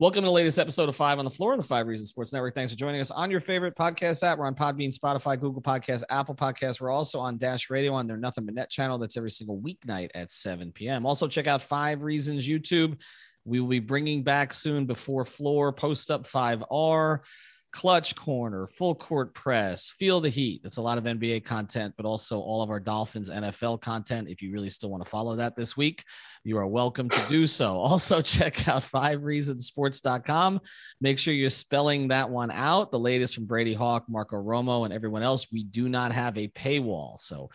Welcome to the latest episode of Five on the Floor on the Five Reasons Sports Network. Thanks for joining us on your favorite podcast app. We're on Podbean, Spotify, Google Podcasts, Apple Podcasts. We're also on Dash Radio on their Nothing But Net channel. That's every single weeknight at 7 p.m. Also, check out Five Reasons YouTube. We will be bringing back soon before floor, post up 5R clutch corner, full court press, feel the heat. That's a lot of NBA content, but also all of our Dolphins NFL content. If you really still want to follow that this week, you are welcome to do so. Also, check out five reasonsports.com. Make sure you're spelling that one out. The latest from Brady Hawk, Marco Romo, and everyone else. We do not have a paywall. So,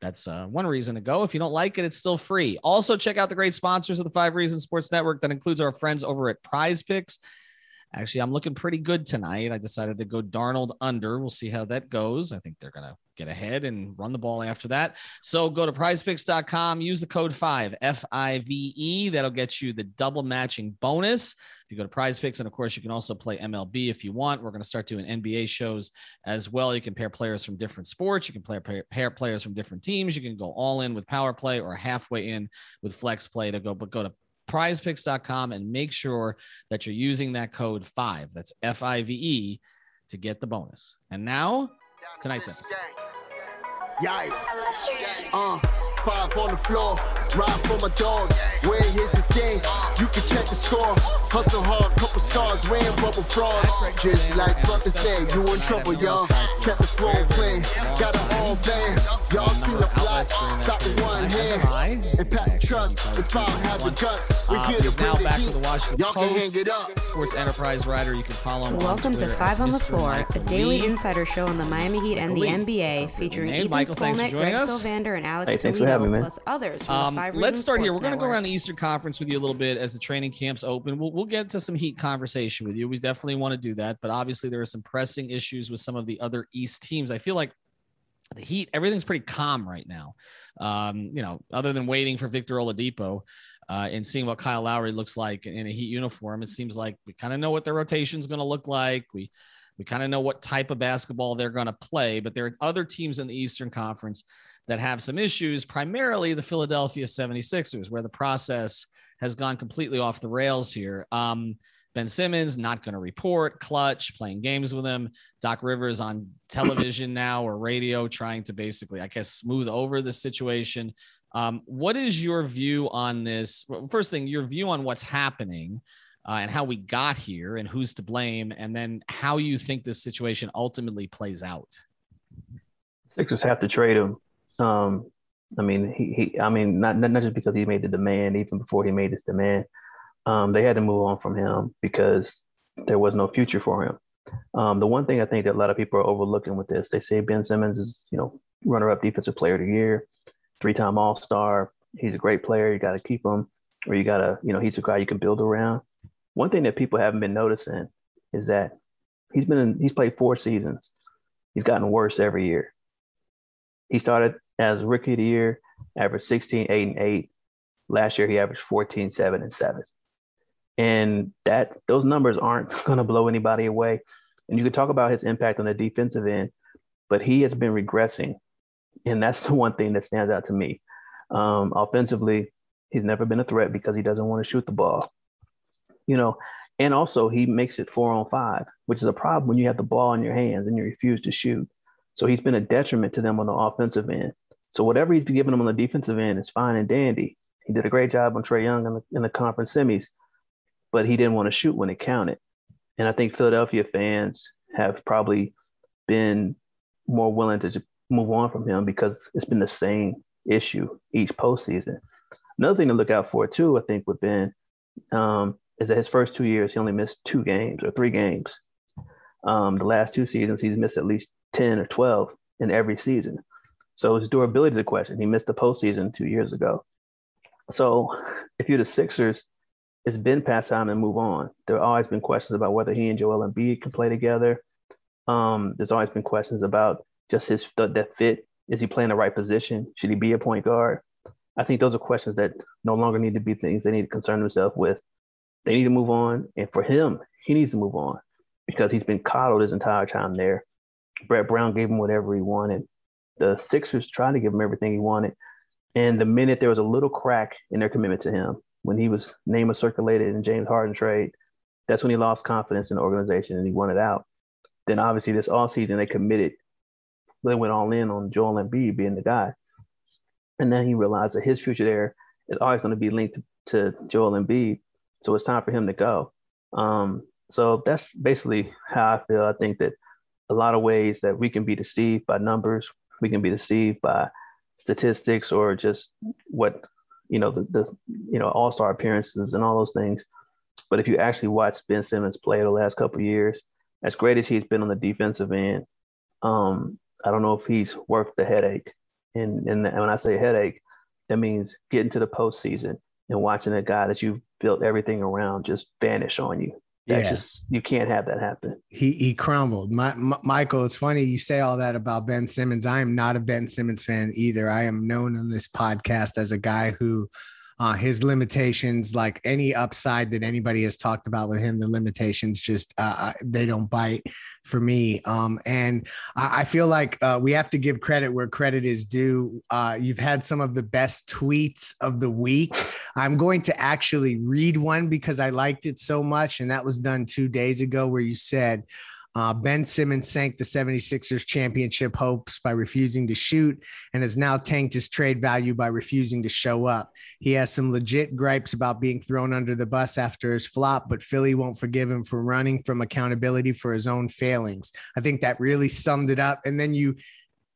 that's uh, one reason to go. If you don't like it, it's still free. Also, check out the great sponsors of the Five Reasons Sports Network. That includes our friends over at Prize Picks. Actually, I'm looking pretty good tonight. I decided to go Darnold under. We'll see how that goes. I think they're going to get ahead and run the ball after that. So go to prizepicks.com, use the code 5 F I V E. That'll get you the double matching bonus. If you go to prize picks, and of course, you can also play MLB if you want. We're going to start doing NBA shows as well. You can pair players from different sports. You can play pair, pair players from different teams. You can go all in with power play or halfway in with flex play to go, but go to prizepicks.com and make sure that you're using that code five. That's F I V E to get the bonus. And now, tonight's episode. Yikes. Uh, five on the floor, ride for my dogs. Where here's the thing, you can check the score. Hustle hard, couple scars, wearing bubble frogs. Just like brother said, you in trouble, y'all. Kept the floor playing, got it all band. Y'all seen the block, stop with one hand. And pat the trust, it's about have the guts. We Uh, here to bring now the back heat. the Washington Y'all can hang it up. Sports Enterprise writer. You can follow him. Welcome to Five on the Mr. Floor, Michael a daily Lee. insider show on the Miami Heat and the NBA, featuring Ethan Michael, Skolnick, Greg us. Sylvander, and Alex Hey, thanks for having me, man. plus others from Um, the Five let's Reasons start here. We're going to go around the Eastern Conference with you a little bit as the training camps open. We'll, we'll get to some Heat conversation with you. We definitely want to do that, but obviously there are some pressing issues with some of the other East teams. I feel like the Heat, everything's pretty calm right now. Um, you know, other than waiting for Victor Oladipo uh, and seeing what Kyle Lowry looks like in a Heat uniform, it seems like we kind of know what their rotation is going to look like. We we kind of know what type of basketball they're going to play, but there are other teams in the Eastern Conference that have some issues, primarily the Philadelphia 76ers, where the process has gone completely off the rails here. Um, Ben Simmons not going to report, Klutch, playing games with him. Doc Rivers on television now or radio trying to basically, I guess, smooth over the situation. Um, what is your view on this? First thing, your view on what's happening uh, and how we got here and who's to blame, and then how you think this situation ultimately plays out. Sixers have to trade him. Um, I mean, he, he I mean, not, not not just because he made the demand, even before he made this demand, um, they had to move on from him because there was no future for him. Um, the one thing I think that a lot of people are overlooking with this, they say Ben Simmons is, you know, runner-up defensive player of the year, three-time All-Star. He's a great player. You got to keep him, or you got to, you know, he's a guy you can build around. One thing that people haven't been noticing is that he's been in, he's played four seasons. He's gotten worse every year. He started as rookie of the year, averaged 16, 8, and 8. Last year he averaged 14, 7, and 7. And that those numbers aren't going to blow anybody away. And you could talk about his impact on the defensive end, but he has been regressing. And that's the one thing that stands out to me. Um, offensively, he's never been a threat because he doesn't want to shoot the ball. You know, and also he makes it four on five, which is a problem when you have the ball in your hands and you refuse to shoot. So he's been a detriment to them on the offensive end. So whatever he's giving them on the defensive end is fine and dandy. He did a great job on Trae Young in the, in the conference semis, but he didn't want to shoot when it counted. And I think Philadelphia fans have probably been more willing to move on from him because it's been the same issue each postseason. Another thing to look out for too, I think, with Ben um, is that his first two years he only missed two games or three games. Um, the last two seasons he's missed at least ten or twelve in every season. So his durability is a question. He missed the postseason two years ago. So if you're the Sixers, it's been past time to move on. There have always been questions about whether he and Joel Embiid can play together. Um, there's always been questions about just his that fit. Is he playing the right position? Should he be a point guard? I think those are questions that no longer need to be things they need to concern themselves with. They need to move on. And for him, he needs to move on because he's been coddled his entire time there. Brett Brown gave him whatever he wanted. The Sixers tried to give him everything he wanted. And the minute there was a little crack in their commitment to him, when he was named was circulated in James Harden trade, that's when he lost confidence in the organization and he wanted out. Then obviously this all season they committed, they went all in on Joel Embiid being the guy. And then he realized that his future there is always going to be linked to, to Joel Embiid. So it's time for him to go. Um, so that's basically how I feel. I think that a lot of ways that we can be deceived by numbers, we can be deceived by statistics or just what you know the, the you know all star appearances and all those things. But if you actually watch Ben Simmons play the last couple years, as great as he's been on the defensive end, um, I don't know if he's worth the headache. And and when I say headache, that means getting to the postseason and watching a guy that you've built everything around just vanish on you. That's yeah. just you can't have that happen. He he crumbled. My, my, Michael, it's funny you say all that about Ben Simmons. I am not a Ben Simmons fan either. I am known on this podcast as a guy who uh, his limitations, like any upside that anybody has talked about with him, the limitations just uh, uh, they don't bite for me. Um, and I, I, feel like uh, we have to give credit where credit is due. Uh, you've had some of the best tweets of the week. I'm going to actually read one because I liked it so much, and that was done two days ago, where you said. Uh, ben Simmons sank the 76ers championship hopes by refusing to shoot and has now tanked his trade value by refusing to show up. He has some legit gripes about being thrown under the bus after his flop, but Philly won't forgive him for running from accountability for his own failings. I think that really summed it up. And then you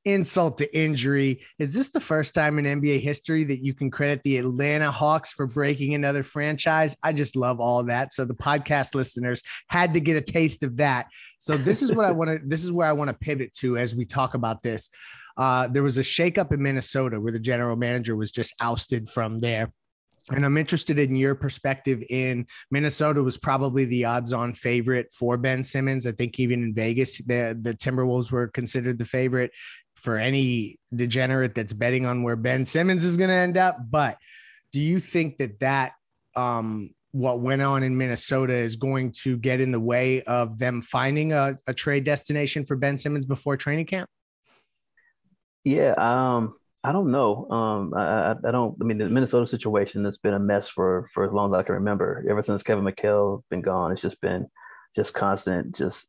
insult to injury. Is this the first time in NBA history that you can credit the Atlanta Hawks for breaking another franchise? I just love all that. So the podcast listeners had to get a taste of that. So this is what I want to this is where I want to pivot to as we talk about this. Uh, there was a shakeup in Minnesota where the general manager was just ousted from there. And I'm interested in your perspective in Minnesota was probably the odds on favorite for Ben Simmons. I think even in Vegas, the, the Timberwolves were considered the favorite for any degenerate that's betting on where Ben Simmons is going to end up. But do you think that that um, what went on in Minnesota is going to get in the way of them finding a, a trade destination for Ben Simmons before training camp? Yeah, um, I don't know. Um, I, I, don't. I mean, the Minnesota situation has been a mess for for as long as I can remember. Ever since Kevin McHale been gone, it's just been just constant, just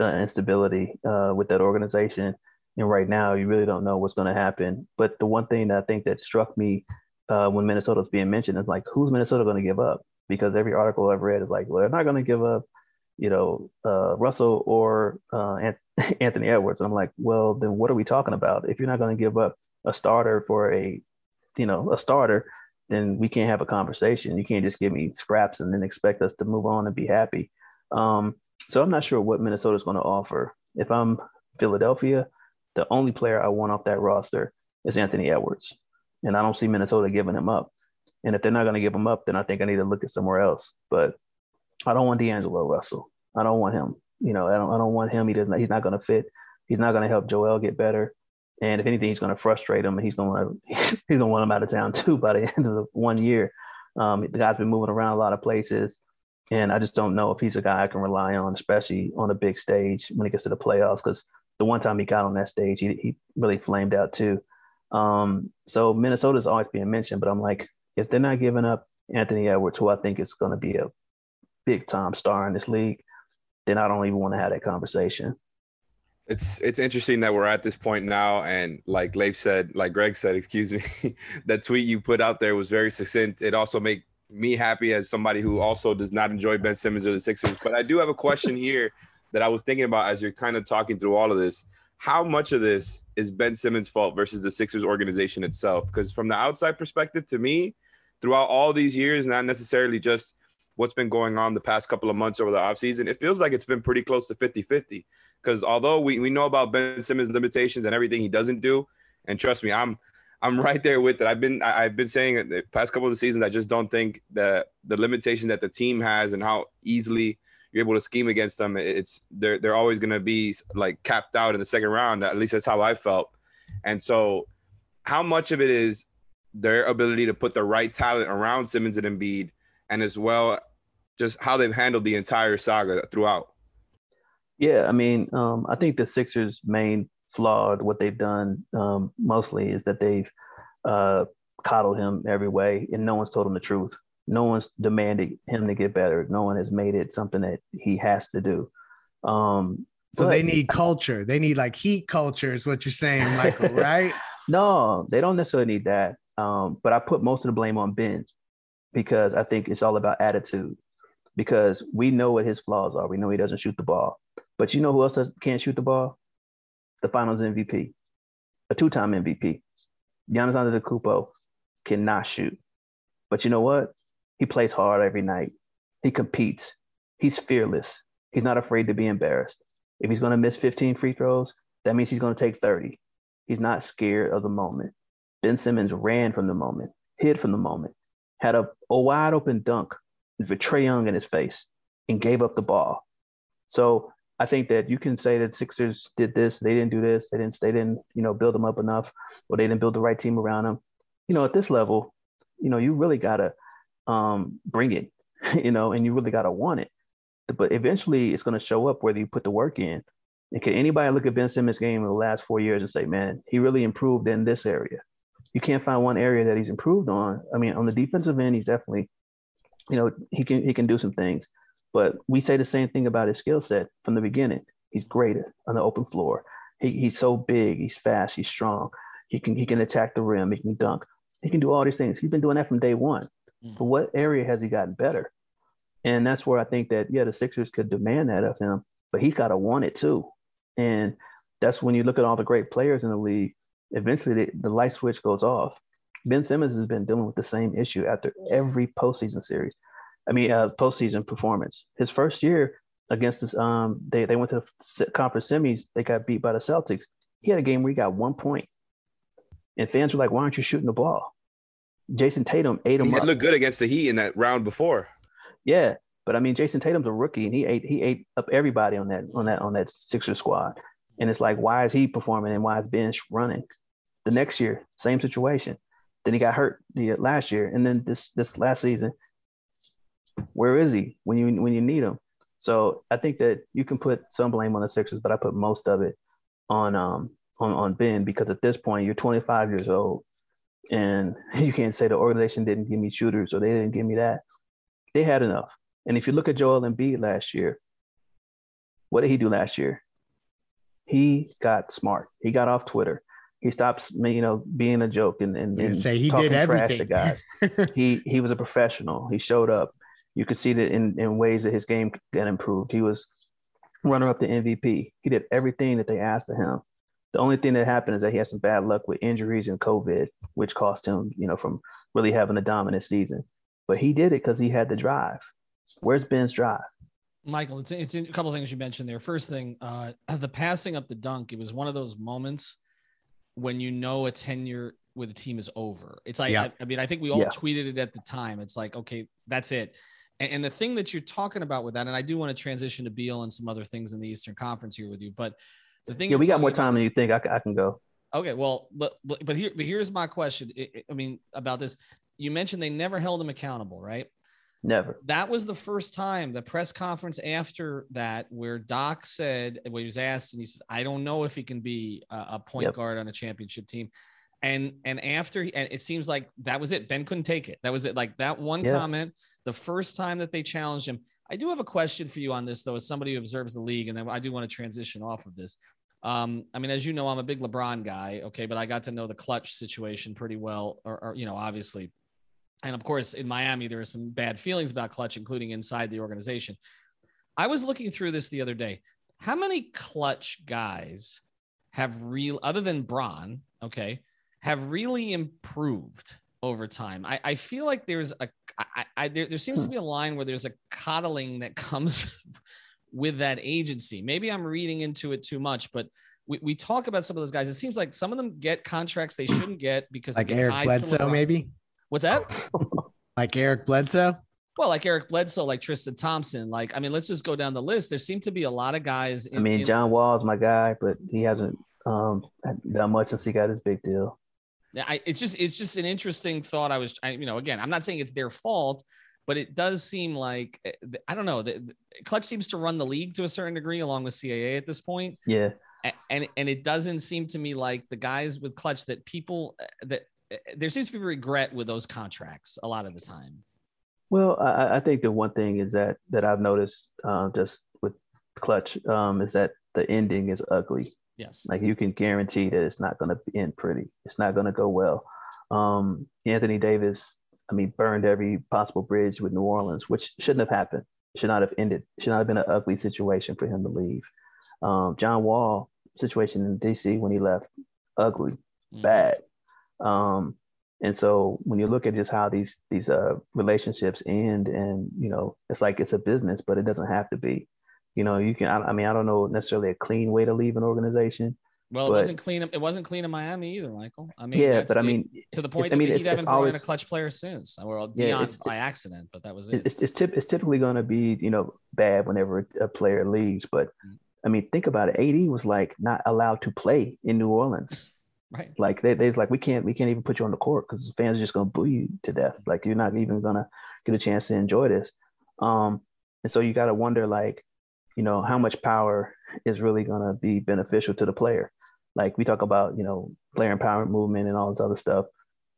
uh, instability uh, with that organization and right now you really don't know what's going to happen. But the one thing that I think that struck me uh, when Minnesota was being mentioned is like, who's Minnesota going to give up? Because every article I've read is like, well, they're not going to give up, you know, uh, Russell or uh, Anthony Edwards. And I'm like, well, then what are we talking about? If you're not going to give up a starter for a, you know, a starter, then we can't have a conversation. You can't just give me scraps and then expect us to move on and be happy. Um, so I'm not sure what Minnesota is going to offer. If I'm Philadelphia, the only player I want off that roster is Anthony Edwards. And I don't see Minnesota giving him up. And if they're not going to give him up, then I think I need to look at somewhere else. But I don't want D'Angelo Russell. I don't want him. You know, I don't I don't want him. He doesn't he's not going to fit. He's not going to help Joel get better. And if anything, he's going to frustrate him. And he's going to he's going to want him out of town too by the end of the one year. Um, the guy's been moving around a lot of places, and I just don't know if he's a guy I can rely on, especially on a big stage when it gets to the playoffs. Because the one time he got on that stage, he, he really flamed out too. Um, so Minnesota's always being mentioned, but I'm like, if they're not giving up Anthony Edwards, who I think is going to be a big time star in this league, then I don't even want to have that conversation. It's it's interesting that we're at this point now, and like Leif said, like Greg said, excuse me, that tweet you put out there was very succinct. It also made me happy as somebody who also does not enjoy Ben Simmons or the Sixers. But I do have a question here that I was thinking about as you're kind of talking through all of this. How much of this is Ben Simmons' fault versus the Sixers organization itself? Because from the outside perspective, to me, throughout all these years, not necessarily just what's been going on the past couple of months over the offseason, it feels like it's been pretty close to 50 50. Because although we, we know about Ben Simmons' limitations and everything he doesn't do, and trust me, I'm I'm right there with it. I've been I've been saying the past couple of seasons. I just don't think that the limitation that the team has and how easily you're able to scheme against them. It's they're they're always going to be like capped out in the second round. At least that's how I felt. And so, how much of it is their ability to put the right talent around Simmons and Embiid, and as well, just how they've handled the entire saga throughout. Yeah, I mean, um, I think the Sixers' main flawed what they've done um, mostly is that they've uh, coddled him every way, and no one's told him the truth. No one's demanded him to get better. No one has made it something that he has to do. Um, so they need culture. They need like heat culture, is what you're saying, Michael, right? no, they don't necessarily need that. Um, but I put most of the blame on Ben because I think it's all about attitude. Because we know what his flaws are. We know he doesn't shoot the ball. But you know who else can't shoot the ball? The Finals MVP, a two-time MVP. Giannis Antetokounmpo cannot shoot. But you know what? He plays hard every night. He competes. He's fearless. He's not afraid to be embarrassed. If he's going to miss 15 free throws, that means he's going to take 30. He's not scared of the moment. Ben Simmons ran from the moment, hid from the moment, had a, a wide open dunk with Trae Young in his face, and gave up the ball. So I think that you can say that Sixers did this, they didn't do this, they didn't, they didn't, you know, build them up enough, or they didn't build the right team around them. You know, at this level, you know, you really gotta um, bring it, you know, and you really gotta want it. But eventually, it's gonna show up whether you put the work in. And can anybody look at Ben Simmons' game in the last four years and say, man, he really improved in this area? You can't find one area that he's improved on. I mean, on the defensive end, he's definitely, you know, he can he can do some things. But we say the same thing about his skill set from the beginning. He's greater on the open floor. He, he's so big. He's fast. He's strong. He can he can attack the rim. He can dunk. He can do all these things. He's been doing that from day one. Mm. What area has he gotten better? And that's where I think that yeah, the Sixers could demand that of him, but he's got to want it too. And that's when you look at all the great players in the league. Eventually, the, the light switch goes off. Ben Simmons has been dealing with the same issue after every postseason series. I mean, uh, postseason performance. His first year against this, um, they they went to the conference semis. They got beat by the Celtics. He had a game where he got one point, and fans were like, "Why aren't you shooting the ball?" Jayson Tatum ate him. He looked good against the Heat in that round before. Yeah, but I mean, Jayson Tatum's a rookie, and he ate he ate up everybody on that on that on that Sixer squad. And it's like, why is he performing and why is bench running? The next year, same situation. Then he got hurt the last year, and then this this last season, where is he when you when you need him? So I think that you can put some blame on the Sixers, but I put most of it on um on, on Ben because at this point you're 25 years old and you can't say the organization didn't give me shooters or they didn't give me that. They had enough. And if you look at Joel Embiid last year, what did he do last year? He got smart. He got off Twitter. He stopped, you know, being a joke and, and, and say he did everything. guys. he he was a professional. He showed up you could see that in, in ways that his game got improved. He was runner up to MVP. He did everything that they asked of him. The only thing that happened is that he had some bad luck with injuries and COVID, which cost him, you know, from really having a dominant season. But he did it because he had the drive. Where's Ben's drive? Michael, it's it's a couple of things you mentioned there. First thing, uh, the passing up the dunk. It was one of those moments when you know a tenure with a team is over. It's like yeah. I, I, mean, I think we all yeah. tweeted it at the time. It's like, okay, that's it. And, and the thing that you're talking about with that, and I do want to transition to Beal and some other things in the Eastern Conference here with you, but the thing, yeah, we got more time about, than you think. I, I can go. Okay, well, but but, but here, but here's my question. I mean, about this, you mentioned they never held him accountable, right? Never. That was the first time the press conference after that where Doc said, when he was asked, and he says, I don't know if he can be a, a point yep. guard on a championship team. And and after and it seems like that was it. Ben couldn't take it. That was it. Like that one yeah. comment, the first time that they challenged him. I do have a question for you on this though, as somebody who observes the league, and then I do want to transition off of this. Um, I mean, as you know, I'm a big LeBron guy, okay, but I got to know the Klutch situation pretty well, or, or you know, obviously. And of course, in Miami, there are some bad feelings about Klutch, including inside the organization. I was looking through this the other day. How many Klutch guys have real, other than Bron, okay, have really improved over time. I, I feel like there's a I, I there, there seems to hmm. be a line where there's a coddling that comes with that agency. Maybe I'm reading into it too much, but we, we talk about some of those guys. It seems like some of them get contracts they shouldn't get because Like they get Eric tied to Bledsoe, maybe? What's that? Like Eric Bledsoe? Well, like Eric Bledsoe, like Tristan Thompson. Like, I mean, let's just go down the list. There seem to be a lot of guys. In, I mean, in- John Wall's my guy, but he hasn't um done much since he got his big deal. Yeah, I, it's just it's just an interesting thought. I was, I, you know, again, I'm not saying it's their fault, but it does seem like eh, I don't know. The, the- Klutch seems to run the league to a certain degree, along with CAA at this point, Yeah. A- and and it doesn't seem to me like the guys with Klutch that people eh, that eh, there seems to be regret with those contracts a lot of the time. Well, I, I think the one thing is that that I've noticed uh, just with Klutch um, is that the ending is ugly. Yes. Like you can guarantee that it's not going to end pretty. It's not going to go well. Um, Anthony Davis, I mean, burned every possible bridge with New Orleans, which shouldn't have happened. Should not have ended. Should not have been an ugly situation for him to leave. Um, John Wall situation in DC when he left, ugly, Mm. bad. Um, and so when you look at just how these these uh, relationships end, and you know, it's like it's a business, but it doesn't have to be. You know, you can. I, I mean, I don't know necessarily a clean way to leave an organization. Well, it but- wasn't clean. It wasn't clean in Miami either, Michael. I mean, yeah, but I it- mean, to the point I mean, Heat haven't it's brought a Klutch player since. Well, Yeah, Dion it's- by it's- accident, but that was it. it's it's, it's typically going to be you know bad whenever a player leaves. But Mm. I mean, think about it. AD was like not allowed to play in New Orleans. right. Like they they's like we can't we can't even put you on the court because the fans are just going to boo you to death. Like you're not even going to get a chance to enjoy this. Um, and so you got to wonder like, you know, how much power is really going to be beneficial to the player. Like we talk about you know player empowerment movement and all this other stuff,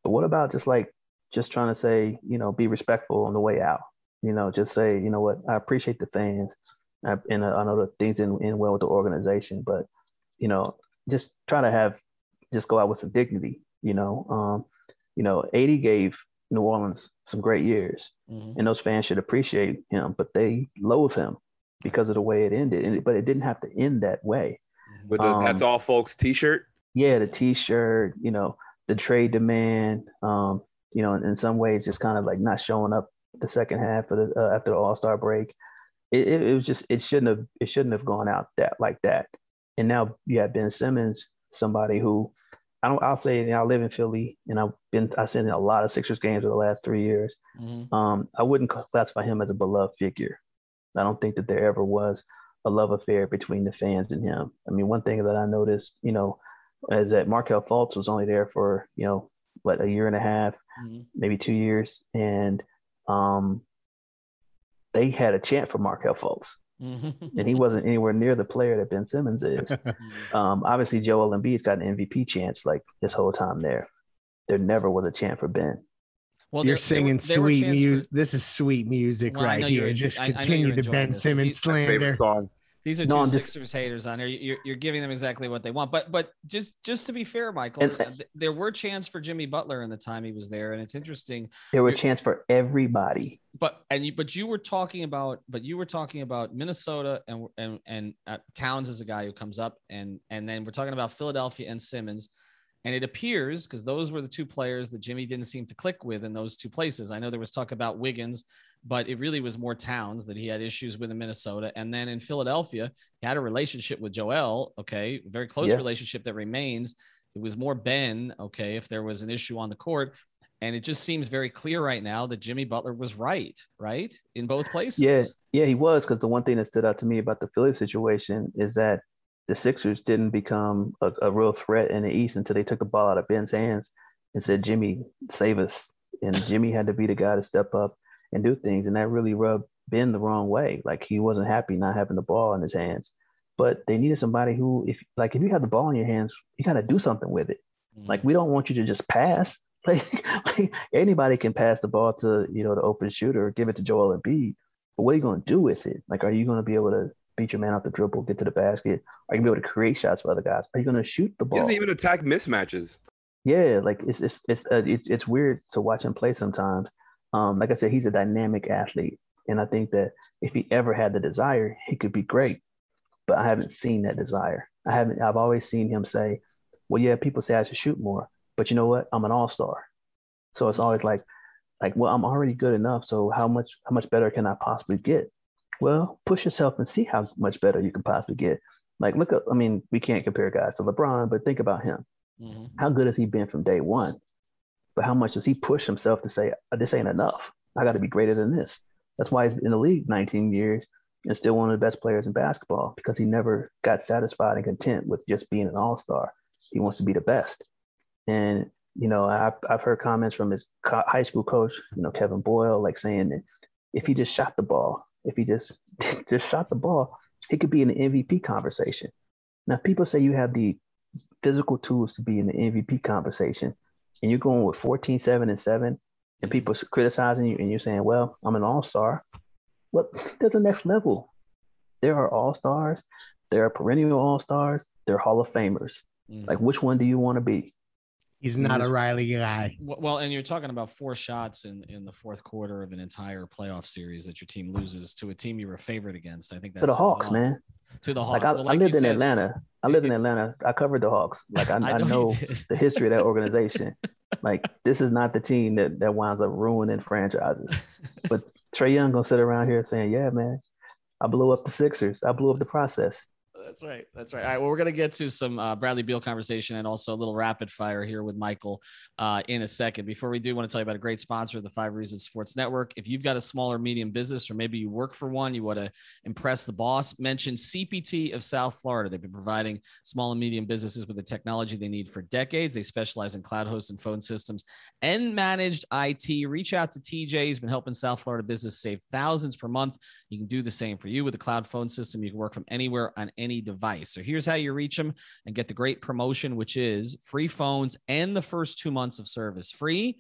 but what about just like just trying to say you know be respectful on the way out. You know, just say you know what I appreciate the fans, I, and I know the things in, in well with the organization, but you know just try to have just go out with some dignity. You know, um, you know, AD gave New Orleans some great years, Mhm. and those fans should appreciate him, but they loathe him because of the way it ended. And, but it didn't have to end that way. With the Um, that's all, folks. T-shirt. Yeah, the T-shirt, you know, the trade demand, um, you know, in, in some ways, just kind of like not showing up the second half of the uh, after the All Star break. It, it, it was just it shouldn't have it shouldn't have gone out that like that. And now you have Ben Simmons, somebody who I don't. I'll say I live in Philly, and I've been I've seen a lot of Sixers games over the last three years. Mhm. Um, I wouldn't classify him as a beloved figure. I don't think that there ever was a love affair between the fans and him. I mean, one thing that I noticed, you know, is that Markelle Fultz was only there for, you know, what, a year and a half, Mhm. maybe two years. And um, they had a chant for Markelle Fultz, Mhm. and he wasn't anywhere near the player that Ben Simmons is. Mhm. Um, obviously, Joel Embiid's got an MVP chance like this whole time there. There never was a chant for Ben. Well, You're there- there singing were- there sweet chances for- music. This is sweet music Well, right here. en- Just I- I continue you're the Ben this. Simmons These- slander. song. These are No, two I'm just- Sixers haters on here. You're, you're giving them exactly what they want. But but just just to be fair, Michael, And- there were chants for Jimmy Butler in the time he was there, and it's interesting. There were You're- chants for everybody. But and you but you were talking about but you were talking about Minnesota and and and uh, Towns is a guy who comes up and and then we're talking about Philadelphia and Simmons. And it appears because those were the two players that Jimmy didn't seem to click with in those two places. I know there was talk about Wiggins, but it really was more Towns that he had issues with in Minnesota. And then in Philadelphia, he had a relationship with Joel. Okay. Very close Yeah. relationship that remains. It was more Ben. Okay. If there was an issue on the court. And it just seems very clear right now that Jimmy Butler was right, right? In both places. Yeah, yeah, he was. Because the one thing that stood out to me about the Philly situation is that the Sixers didn't become a, a real threat in the East until they took the ball out of Ben's hands and said, "Jimmy, save us." And Jimmy had to be the guy to step up and do things, and that really rubbed Ben the wrong way. Like he wasn't happy not having the ball in his hands. But they needed somebody who, if like, if you have the ball in your hands, you got to do something with it. Mhm. Like we don't want you to just pass. Like, like anybody can pass the ball to you know the open shooter, or give it to Joel and Embiid. But what are you going to do with it? Like, are you going to be able to beat your man off the dribble, get to the basket? Are you going to be able to create shots for other guys? Are you going to shoot the He ball? doesn't even attack mismatches. Yeah, like it's it's it's uh, it's it's weird to watch him play sometimes. Um, like I said, he's a dynamic athlete, and I think that if he ever had the desire, he could be great. But I haven't seen that desire. I haven't. I've always seen him say, "Well, yeah, people say I should shoot more, but you know what? I'm an all star." So it's always like, like, well, I'm already good enough. So how much how much better can I possibly get? Well, push yourself and see how much better you can possibly get. Like, look up. I mean, we can't compare guys to LeBron, but think about him. Mhm. How good has he been from day one? But how much does he push himself to say, this ain't enough? I got to be greater than this. That's why he's in the league 19 years and still one of the best players in basketball because he never got satisfied and content with just being an all star. He wants to be the best. And, you know, I've, I've heard comments from his co- high school coach, you know, Kevin Boyle, like saying that if he just shot the ball, if he just just shot the ball, he could be in the MVP conversation. Now, people say you have the physical tools to be in the MVP conversation, and you're going with 14, 7, and 7, and people criticizing you, and you're saying, Well, I'm an all star. Well, there's a next level. There are all stars, there are perennial all stars, there are Hall of Famers. Mhm. Like, which one do you want to be? He's not a Riley guy. Well, and you're talking about four shots in, in the fourth quarter of an entire playoff series that your team loses to a team you were favored against. I think that's To the Hawks, man. To the Hawks. Like, I, Well, I lived in said- Atlanta. I lived in Atlanta. I covered the Hawks. Like, I, I you know the history of that organization. like this is not the team that, that winds up ruining franchises. But Trae Young gonna sit around here saying, "Yeah, man, I blew up the Sixers. I blew up the process." That's right. That's right. All right. Well, we're going to get to some uh, Bradley Beal conversation and also a little rapid fire here with Michael uh, in a second. Before we do, I want to tell you about a great sponsor of the Five Reasons Sports Network. If you've got a small or medium business, or maybe you work for one, you want to impress the boss, mention CPT of South Florida. They've been providing small and medium businesses with the technology they need for decades. They specialize in cloud hosts and phone systems and managed IT. Reach out to TJ. He's been helping South Florida business save thousands per month. You can do the same for you with a cloud phone system. You can work from anywhere on any device. So here's how you reach them and get the great promotion, which is free phones and the first two months of service free.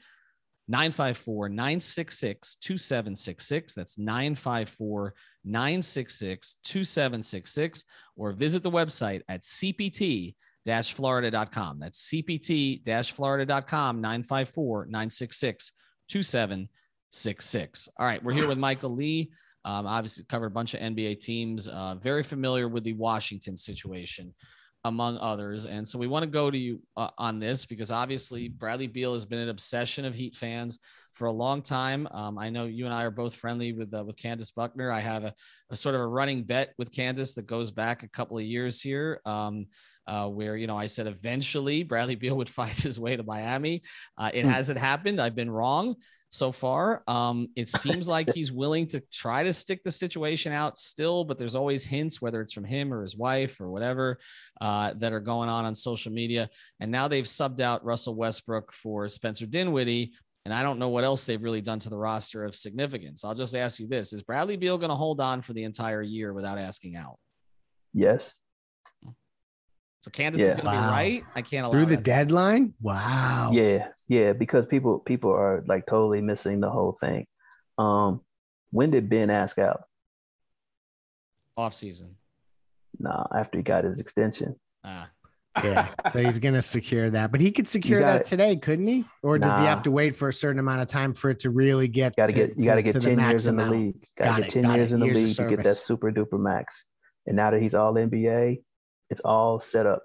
954 966 2766. That's 954 966 2766. Or visit the website at cpt florida.com. That's cpt florida.com 954 966 2766. All right, we're here with Michael Lee. Um, obviously, covered a bunch of NBA teams, uh, very familiar with the Washington situation, among others. And so we want to go to you uh, on this because obviously Bradley Beal has been an obsession of Heat fans for a long time. Um, I know you and I are both friendly with uh, with Candace Buckner. I have a, a sort of a running bet with Candace that goes back a couple of years here. Um, uh, where you know I said eventually Bradley Beal would find his way to Miami. Uh, it Hmm. hasn't happened. I've been wrong so far. Um, it seems like he's willing to try to stick the situation out still, but there's always hints, whether it's from him or his wife or whatever, uh, that are going on on social media. And now they've subbed out Russell Westbrook for Spencer Dinwiddie. And I don't know what else they've really done to the roster of significance. I'll just ask you this Is Bradley Beal going to hold on for the entire year without asking out? Yes. So Candace is going to be right. I can't allow Through the deadline? Wow. Yeah, yeah, because people people are like totally missing the whole thing. Um, when did Ben ask out? off season. Nah, after he got his extension. Ah, Yeah. So he's going to secure that. But he could secure that it. today, couldn't he? Or does he have to wait for a certain amount of time for it to really get Got to to- get you got to get the ten max years in the amount? league. Got to get ten years in the league to get that super duper max. And now that he's all NBA, it's all set up.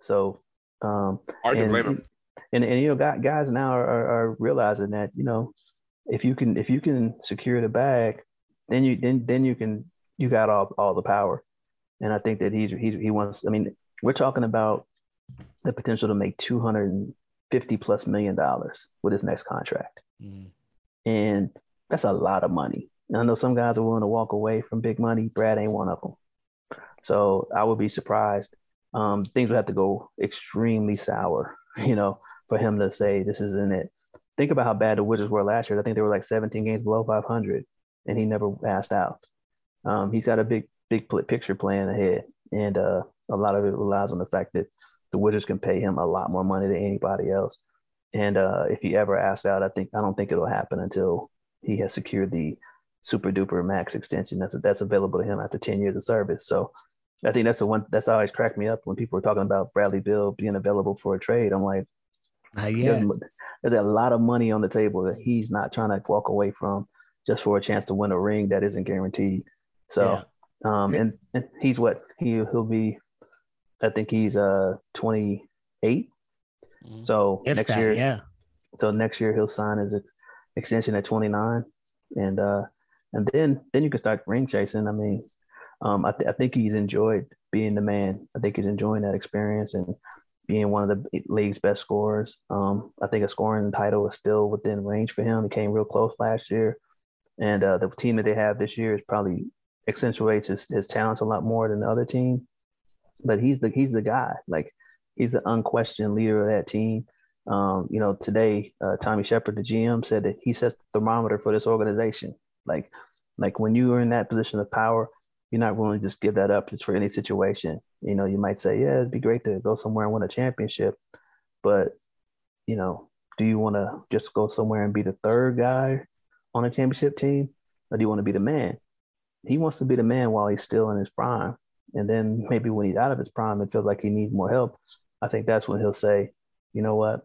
So, um, Hard to and, blame him. And, and you know, guy- guys now are, are, are realizing that you know, if you can if you can secure the bag, then you then then you can you got all all the power. And I think that he's he's he wants. I mean, we're talking about the potential to make two hundred and fifty plus million dollars with his next contract, mm. and that's a lot of money. And I know some guys are willing to walk away from big money. Brad ain't one of them. So I would be surprised. Um, things would have to go extremely sour, you know, for him to say this isn't it. Think about how bad the Wizards were last year. I think they were like 17 games below 500, and he never asked out. Um, he's got a big, big picture plan ahead, and uh, a lot of it relies on the fact that the Wizards can pay him a lot more money than anybody else. And uh, if he ever asks out, I think I don't think it'll happen until he has secured the super duper max extension that's that's available to him after 10 years of service. So I think that's the one that's always cracked me up when people are talking about Bradley Beal being available for a trade. I'm like, there's, there's a lot of money on the table that he's not trying to walk away from just for a chance to win a ring that isn't guaranteed. So, um, and, and he's what he he'll be. I think he's uh 28. Mhm. So If next that, year, yeah. so next year he'll sign his ex- extension at 29, and uh, and then then you can start ring chasing. I mean, um, I, th- I think he's enjoyed being the man. I think he's enjoying that experience and being one of the league's best scorers. Um, I think a scoring title is still within range for him. He came real close last year, and uh, the team that they have this year is probably accentuates his, his talents a lot more than the other team. But he's the he's the guy. Like he's the unquestioned leader of that team. Um, you know, today uh, Tommy Sheppard, the GM, said that he sets the thermometer for this organization. Like, like when you are in that position of power, you're not willing to just give that up just for any situation. You know, you might say, yeah, it'd be great to go somewhere and win a championship, but you know, do you want to just go somewhere and be the third guy on a championship team, or do you want to be the man? He wants to be the man while he's still in his prime, and then maybe when he's out of his prime and feels like he needs more help, I think that's when he'll say, you know what,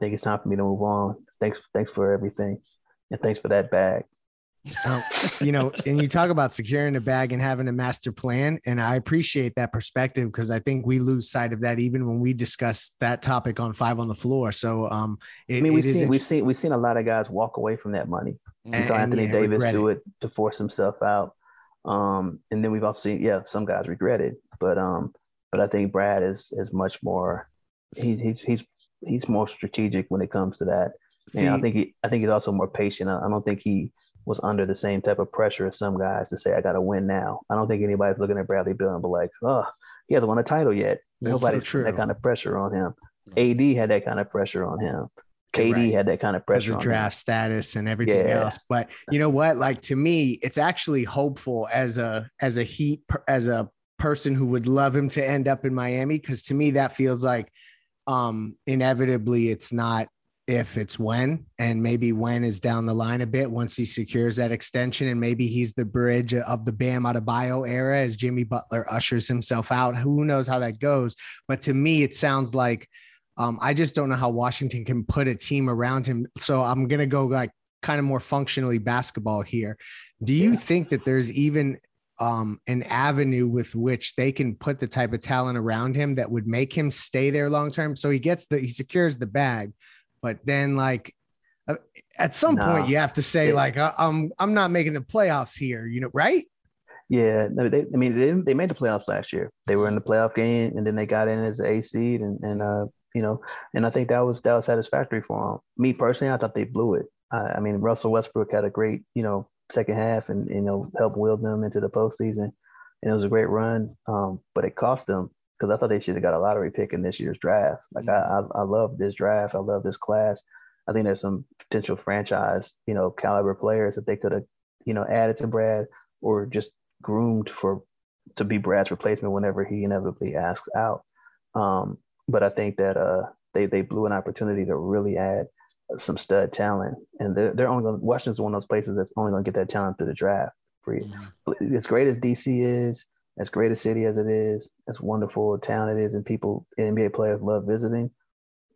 I think it's time for me to move on. Thanks, thanks for everything, and thanks for that bag. Um, you know, and you talk about securing the bag and having a master plan, and I appreciate that perspective because I think we lose sight of that even when we discuss that topic on Five on the Floor. So, um, it, I mean, we've seen we've seen we've seen a lot of guys walk away from that money. And, and so Anthony yeah, Davis do it to force himself out. Um, and then we've also seen, yeah, some guys regret it, but um, but I think Brad is is much more. He's he's he's he's more strategic when it comes to that. See, and I think he, I think he's also more patient. I, I don't think he was under the same type of pressure as some guys to say, I got to win now. I don't think anybody's looking at Bradley Beal and be like, oh, he hasn't won a title yet. Nobody's so that kind of pressure on him. Mm-hmm. AD had that kind of pressure on him. KD right. had that kind of pressure. on draft him. status and everything yeah. else. But you know what? Like to me, it's actually hopeful as a as a Heat as a person who would love him to end up in Miami because to me that feels like um, inevitably it's not if it's when and maybe when is down the line a bit once he secures that extension and maybe he's the bridge of the Bam Adebayo era as Jimmy Butler ushers himself out. Who knows how that goes? But to me, it sounds like um, I just don't know how Washington can put a team around him. So I'm gonna go like kind of more functionally basketball here. Do you yeah. think that there's even um, an avenue with which they can put the type of talent around him that would make him stay there long term. So he gets the he secures the bag, but then like uh, at some no. point you have to say like I'm I'm not making the playoffs here, you know, right? Yeah, they, I mean they, they made the playoffs last year. They were in the playoff game, and then they got in as an A seed, and and uh you know, and I think that was that was satisfactory for them. Me personally, I thought they blew it. I, I mean, Russell Westbrook had a great you know second half and you know help will them into the postseason. And it was a great run, um, but it cost them because I thought they should have got a lottery pick in this year's draft. Like mm-hmm. I, I, I love this draft. I love this class. I think there's some potential franchise, you know, caliber players that they could have, you know, added to Brad or just groomed for to be Brad's replacement whenever he inevitably asks out. Um, but I think that uh, they they blew an opportunity to really add some stud talent, and they're, they're only going. Washington's one of those places that's only going to get that talent through the draft. Free, mm-hmm. as great as DC is, as great a city as it is, as wonderful a town it is, and people NBA players love visiting.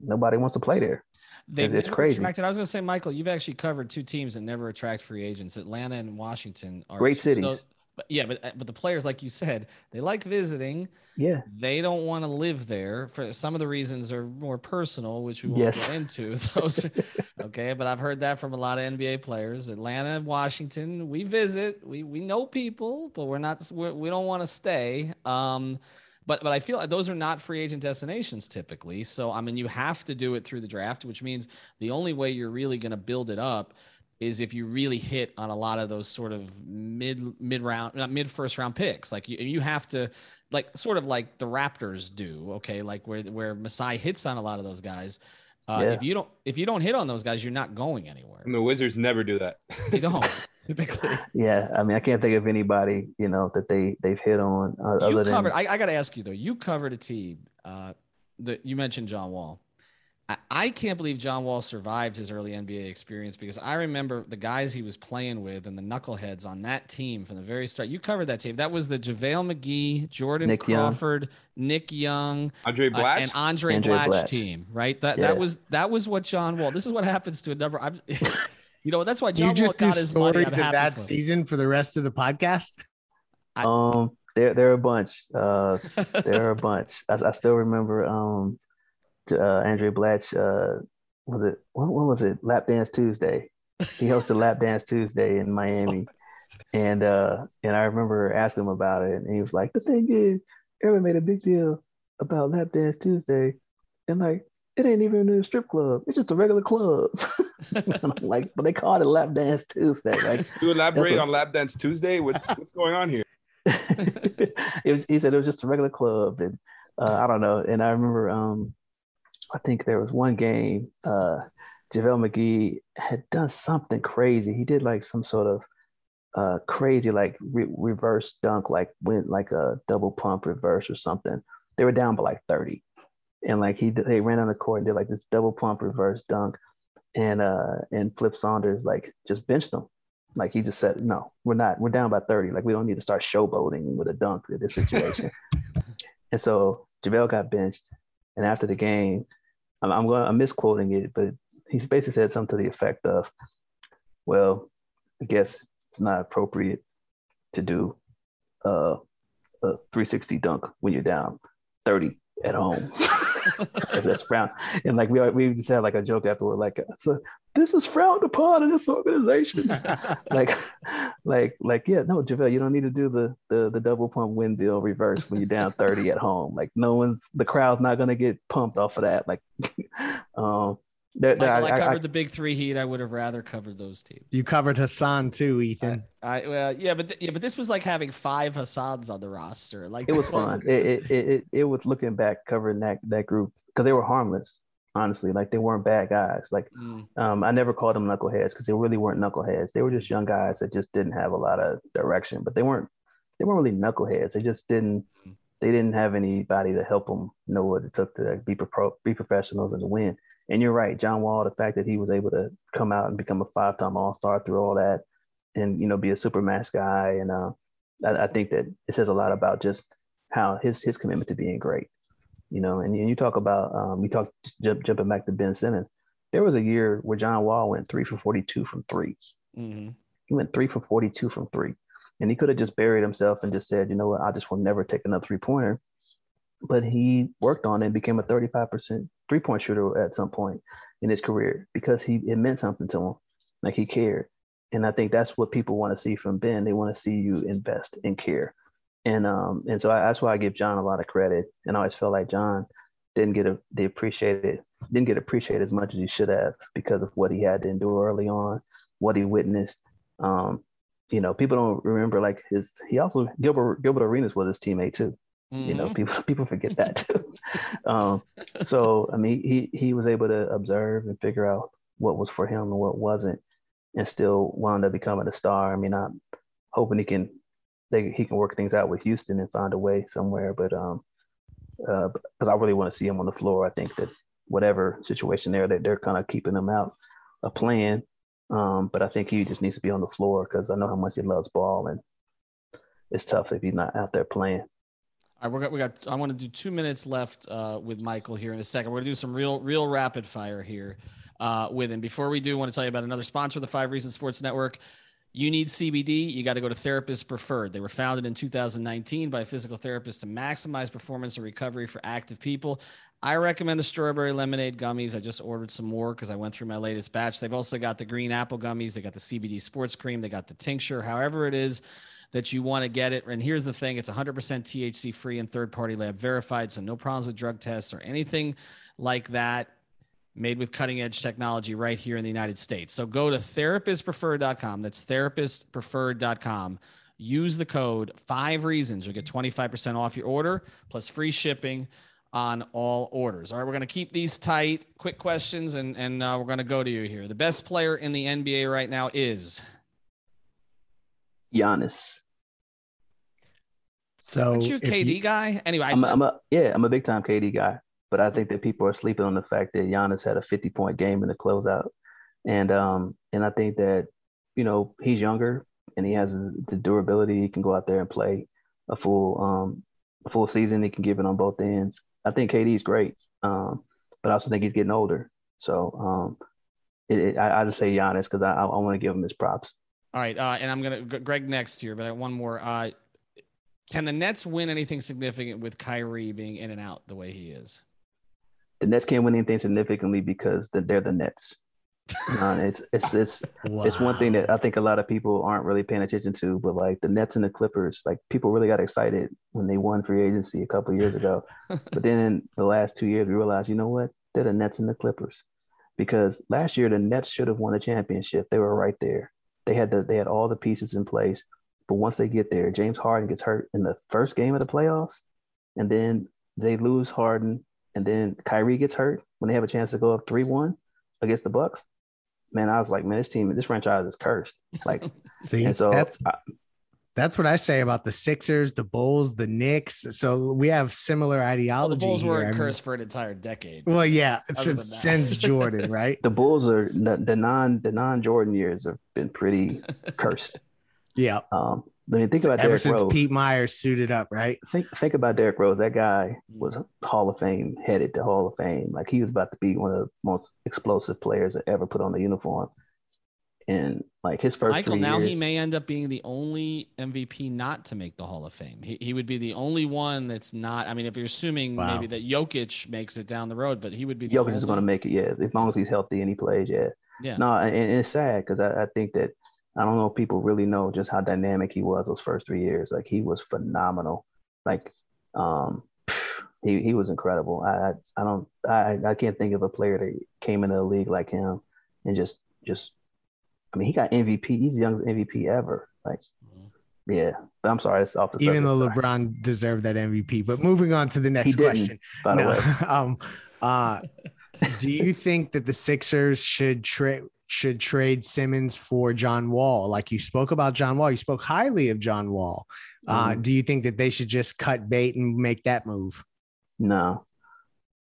Nobody wants to play there. They, it's, crazy. Attracted. I was going to say, Michael, you've actually covered two teams that never attract free agents. Atlanta and Washington are great cities. Those, but yeah, but but the players, like you said, they like visiting. Yeah. They don't want to live there for some of the reasons are more personal, which we won't yes. go into. Those okay, but I've heard that from a lot of NBA players. Atlanta, Washington, we visit, we we know people, but we're not we're, we don't want to stay. Um but but I feel like those are not free agent destinations typically. So I mean you have to do it through the draft, which means the only way you're really going to build it up is if you really hit on a lot of those sort of mid mid round not mid first round picks. Like you, you have to like sort of like the raptors do okay? Like where where Masai hits on a lot of those guys. Uh, yeah. if you don't if you don't hit on those guys you're not going anywhere. And the wizards never do that. They don't typically. Yeah i mean i can't think of anybody you know that they they've hit on uh, you other covered than... I, I gotta ask you though you covered a team uh that you mentioned john wall I, I can't believe John Wall survived his early NBA experience because I remember the guys he was playing with and the knuckleheads on that team from the very start. You covered that team. That was the JaVale McGee, Jordan Nick Young. Crawford, Nick Young, Andray uh, and Andray, Andray Blatche, Blatche. team, right? That Yeah. that was that was what John Wall. This is what happens to a number. I'm, you know, that's why John you just Wall do got his money. stories I'm of that for him. season for the rest of the podcast. I- Um, there there are a bunch. Uh, there are a bunch. I, I still remember um, uh, Andray Blatche. Uh, was it what, when was it? Lap Dance Tuesday. He hosted Lap Dance Tuesday in Miami, and uh, and I remember asking him about it, and he was like, "The thing is, everyone made a big deal about Lap Dance Tuesday, and like." It ain't even a strip club. It's just a regular club. like, but they called it Lap Dance Tuesday. Like, You elaborate what- on Lap Dance Tuesday. What's what's going on here? it was he said it was just a regular club and uh, I don't know. And I remember um I think there was one game uh JaVale McGee had done something crazy. He did like some sort of uh crazy like re- reverse dunk, like went like a double pump reverse or something. They were down by like 30. And like he they ran on the court and did like this double pump reverse dunk. And uh and Flip Saunders like just benched him. Like he just said, no, we're not. We're down by 30. Like we don't need to start showboating with a dunk in this situation. and so JaVale got benched. And after the game, I'm, I'm going. I'm misquoting it, but he basically said something to the effect of, "Well, I guess it's not appropriate to do uh, a 360 dunk when you're down 30 at home." That's frowned. And like we we just had like a joke afterward, like so this is frowned upon in this organization. like like like yeah, no, JaVale, you don't need to do the the the double pump wind deal reverse when you're down 30 at home. Like no one's the crowd's not gonna get pumped off of that. Like um that, that Michael, I, I- I- covered I- the big three heat. I would have rather covered those teams. You covered Hassan too, Ethan. I well, yeah, but th- yeah, but this was like having five Hassans on the roster. Like it was fun. It, it, it, it, it was looking back covering that that group because they were harmless, honestly. Like they weren't bad guys. Like Mm. um, I never called them knuckleheads because they really weren't knuckleheads. They were just young guys that just didn't have a lot of direction. But they weren't they weren't really knuckleheads. They just didn't they didn't have anybody to help them know what it took to be pro, be professionals and to win. And you're right, John Wall. The fact that he was able to come out and become a five time All Star through all that, and you know be a super mass guy, and uh, I, I think that it says a lot about just how his his commitment to being great. You know, and, and you talk about um, we talked jump, jumping back to Ben Simmons. There was a year where John Wall went three for forty two from three. Mhm. He went three for 42 from three. And he could have just buried himself and just said, you know what, I just will never take another three pointer. But he worked on it and became a 35% three point shooter at some point in his career because he it meant something to him. Like he cared. And I think that's what people want to see from Ben. They want to see you invest and care. And um and so I, that's why I give John a lot of credit. And I always felt like John didn't get a the appreciated didn't get appreciated as much as he should have because of what he had to endure early on, what he witnessed. Um, you know, people don't remember like his. He also Gilbert Gilbert Arenas was his teammate too. You know, Mhm. people people forget that too. um, so I mean, he he was able to observe and figure out what was for him and what wasn't, and still wound up becoming a star. I mean, I'm hoping he can they he can work things out with Houston and find a way somewhere. But um, uh because I really want to see him on the floor. I think that whatever situation there, that they're kind of keeping him out of playing. Um, but I think he just needs to be on the floor because I know how much he loves ball, and it's tough if he's not out there playing. All right, we got, we got. I want to do two minutes left uh, with Michael here in a second. We're gonna do some real, real rapid fire here uh, with him. Before we do, I want to tell you about another sponsor the Five Reasons Sports Network. You need CBD, you got to go to Therapist Preferred. They were founded in 2019 by a physical therapist to maximize performance and recovery for active people. I recommend the strawberry lemonade gummies. I just ordered some more because I went through my latest batch. They've also got the green apple gummies. They got the CBD sports cream. They got the tincture. However, it is that you want to get it. And here's the thing it's 100% THC free and third party lab verified. So no problems with drug tests or anything like that. Made with cutting edge technology right here in the United States. So go to therapistpreferred.com. That's therapistpreferred.com. Use the code five reasons. You'll get 25% off your order plus free shipping on all orders. All right, we're going to keep these tight. Quick questions, and, and uh, we're going to go to you here. The best player in the NBA right now is. Giannis. So Aren't you a if KD guy? Anyway, I, I'm a, I'm a yeah, I'm a big time KD guy, but I think that people are sleeping on the fact that Giannis had a 50 point game in the closeout, and um, and I think that you know he's younger and he has the durability. He can go out there and play a full um, a full season. He can give it on both ends. I think KD is great, um, but I also think he's getting older. So um, it, it, I, I just say Giannis because I, I, I want to give him his props. All right, uh, and I'm gonna Greg next here, but I one more. Uh, can the Nets win anything significant with Kyrie being in and out the way he is? The Nets can't win anything significantly because they're the Nets. Uh, it's it's it's wow. it's one thing that I think a lot of people aren't really paying attention to, but like the Nets and the Clippers, like people really got excited when they won free agency a couple years ago, but then in the last two years we realized, you know what, they're the Nets and the Clippers, because last year the Nets should have won the championship. They were right there. They had the they had all the pieces in place, but once they get there, James Harden gets hurt in the first game of the playoffs, and then they lose Harden, and then Kyrie gets hurt when they have a chance to go up three one against the Bucks man, I was like, man, this team, this franchise is cursed. Like, see, and so that's I, that's what I say about the Sixers, the Bulls, the Knicks. So we have similar ideology. Well, the Bulls were cursed for an entire decade. Well, yeah, since since Jordan, right? The Bulls are the, the non the non Jordan years have been pretty cursed. Yeah. Um, I mean, think about ever Derrick since Rose. Pete Myers suited up, right? Think think about Derrick Rose. That guy Mm. was Hall of Fame, headed to Hall of Fame. Like he was about to be one of the most explosive players that ever put on the uniform. And like his first Michael, now years, he may end up being the only MVP not to make the Hall of Fame. He, he would be the only one that's not. I mean, if you're assuming Wow. maybe that Jokic makes it down the road, but he would be the Jokic is going to make it. Yeah, as long as he's healthy and he plays. Yeah. Yeah. No, and, and it's sad because I, I think that I don't know if people really know just how dynamic he was those first three years. Like he was phenomenal. Like um, he he was incredible. I I, I don't I I can't think of a player that came into the league like him and just just I mean he got MVP. He's the youngest MVP ever. Like yeah, but I'm sorry, it's off the Even though subject. LeBron deserved that MVP. But moving on to the next question. by the No, way. um, uh, do you think that the Sixers should trade should trade Simmons for John Wall? Like you spoke about John Wall, you spoke highly of John Wall. Uh, Mhm. do you think that they should just cut bait and make that move? No,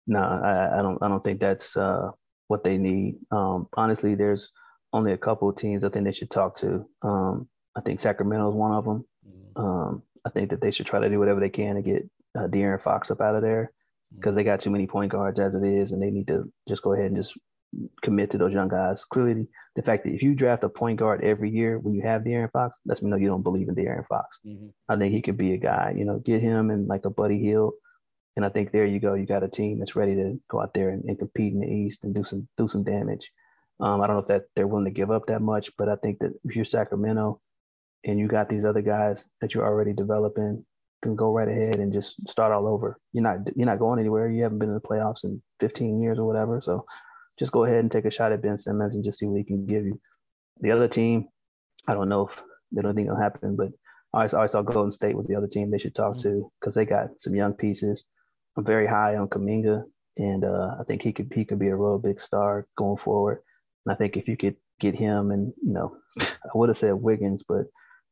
no, I, I don't. I don't think that's uh, what they need. Um, honestly, there's only a couple of teams I think they should talk to. Um, I think Sacramento is one of them. Um, I think that they should try to do whatever they can to get uh, De'Aaron Fox up out of there because they got too many point guards as it is, and they need to just go ahead and just commit to those young guys. Clearly, the fact that if you draft a point guard every year when you have De'Aaron Fox, lets me know you don't believe in De'Aaron Fox. Mhm. I think he could be a guy. You know, get him and like a Buddy Hield, and I think there you go. You got a team that's ready to go out there and, and compete in the East and do some do some damage. Um, I don't know if that they're willing to give up that much, but I think that if you're Sacramento and you got these other guys that you're already developing, can go right ahead and just start all over. You're not you're not going anywhere. You haven't been in the playoffs in 15 years or whatever. So just go ahead and take a shot at Ben Simmons and just see what he can give you. The other team, I don't know if they don't think it'll happen, but I always, I always thought Golden State was the other team they should talk to because they got some young pieces. I'm very high on Kuminga, and uh, I think he could he could be a real big star going forward. And I think if you could get him, and you know, I would have said Wiggins, but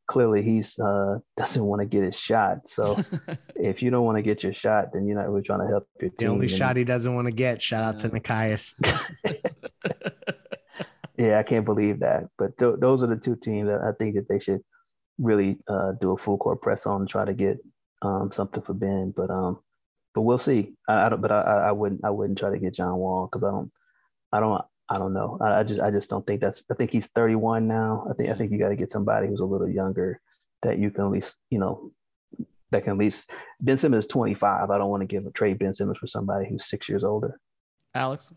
clearly he's uh, doesn't want to get his shot. So if you don't want to get your shot, then you're not really trying to help your The team. only And- shot he doesn't want to get. Shout out to Nikias. Yeah, I can't believe that. But th- those are the two teams that I think that they should really uh, do a full court press on and try to get um, something for Ben. But um, but we'll see. I, I don't. But I, I I wouldn't. I wouldn't try to get John Wall because I don't. I don't. I don't know. I, I just. I just don't think that's. I think he's 31 now. I think. I think you got to get somebody who's a little younger that you can at least. You know. That can at least. Ben Simmons is 25. I don't want to give a trade Ben Simmons for somebody who's six years older. Alex,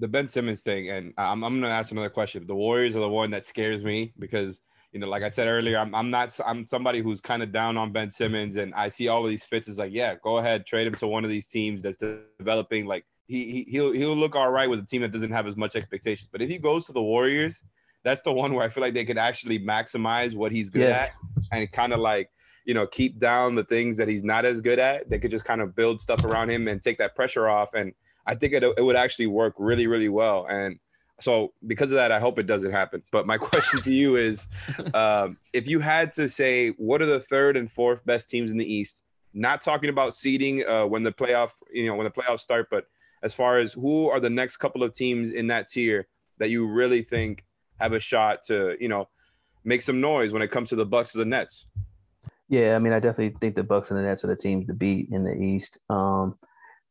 the Ben Simmons thing, and I'm, I'm going to ask another question. The Warriors are the one that scares me because, you know, like I said earlier, I'm, I'm not, I'm somebody who's kind of down on Ben Simmons, and I see all of these fits. It's like, yeah, go ahead, trade him to one of these teams that's developing. Like he, he he'll he'll look all right with a team that doesn't have as much expectations. But if he goes to the Warriors, that's the one where I feel like they could actually maximize what he's good Yeah. at and kind of like you know keep down the things that he's not as good at. They could just kind of build stuff around him and take that pressure off. And I think it, it would actually work really really well. And so because of that, I hope it doesn't happen. But my question to you is, um, if you had to say what are the third and fourth best teams in the East, not talking about seeding uh, when the playoff, you know, when the playoffs start, but as far as who are the next couple of teams in that tier that you really think have a shot to, you know, make some noise when it comes to the Bucks or the Nets? Yeah, I mean, I definitely think the Bucks and the Nets are the teams to beat in the East. Um,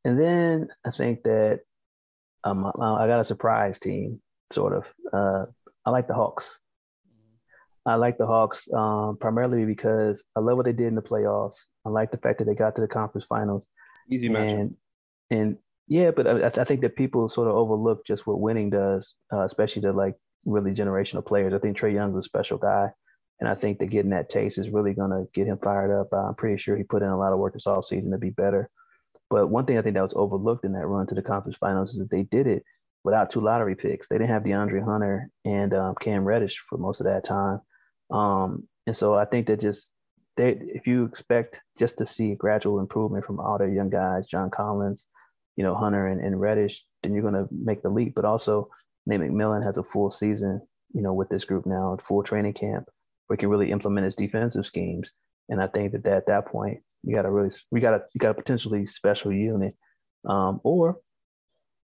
and then I think that um, I got a surprise team, sort of. Uh, I like the Hawks. I like the Hawks um, primarily because I love what they did in the playoffs. I like the fact that they got to the conference finals. Easy matchup. And, and yeah, but I, I, think that people sort of overlook just what winning does, uh, especially to like really generational players. I think Trae Young's a special guy. And I think that getting that taste is really going to get him fired up. I'm pretty sure he put in a lot of work this offseason to be better. But one thing I think that was overlooked in that run to the conference finals is that they did it without two lottery picks. They didn't have DeAndre Hunter and um, Cam Reddish for most of that time. Um, and so I think that just they, if you expect just to see gradual improvement from all their young guys, John Collins, you know, Hunter and, and Reddish, then you're going to make the leap. But also, Nate McMillan has a full season, you know, with this group now, full training camp, where he can really implement his defensive schemes. And I think that, that at that point, you got a really, we got a, you got a potentially special unit. Um, or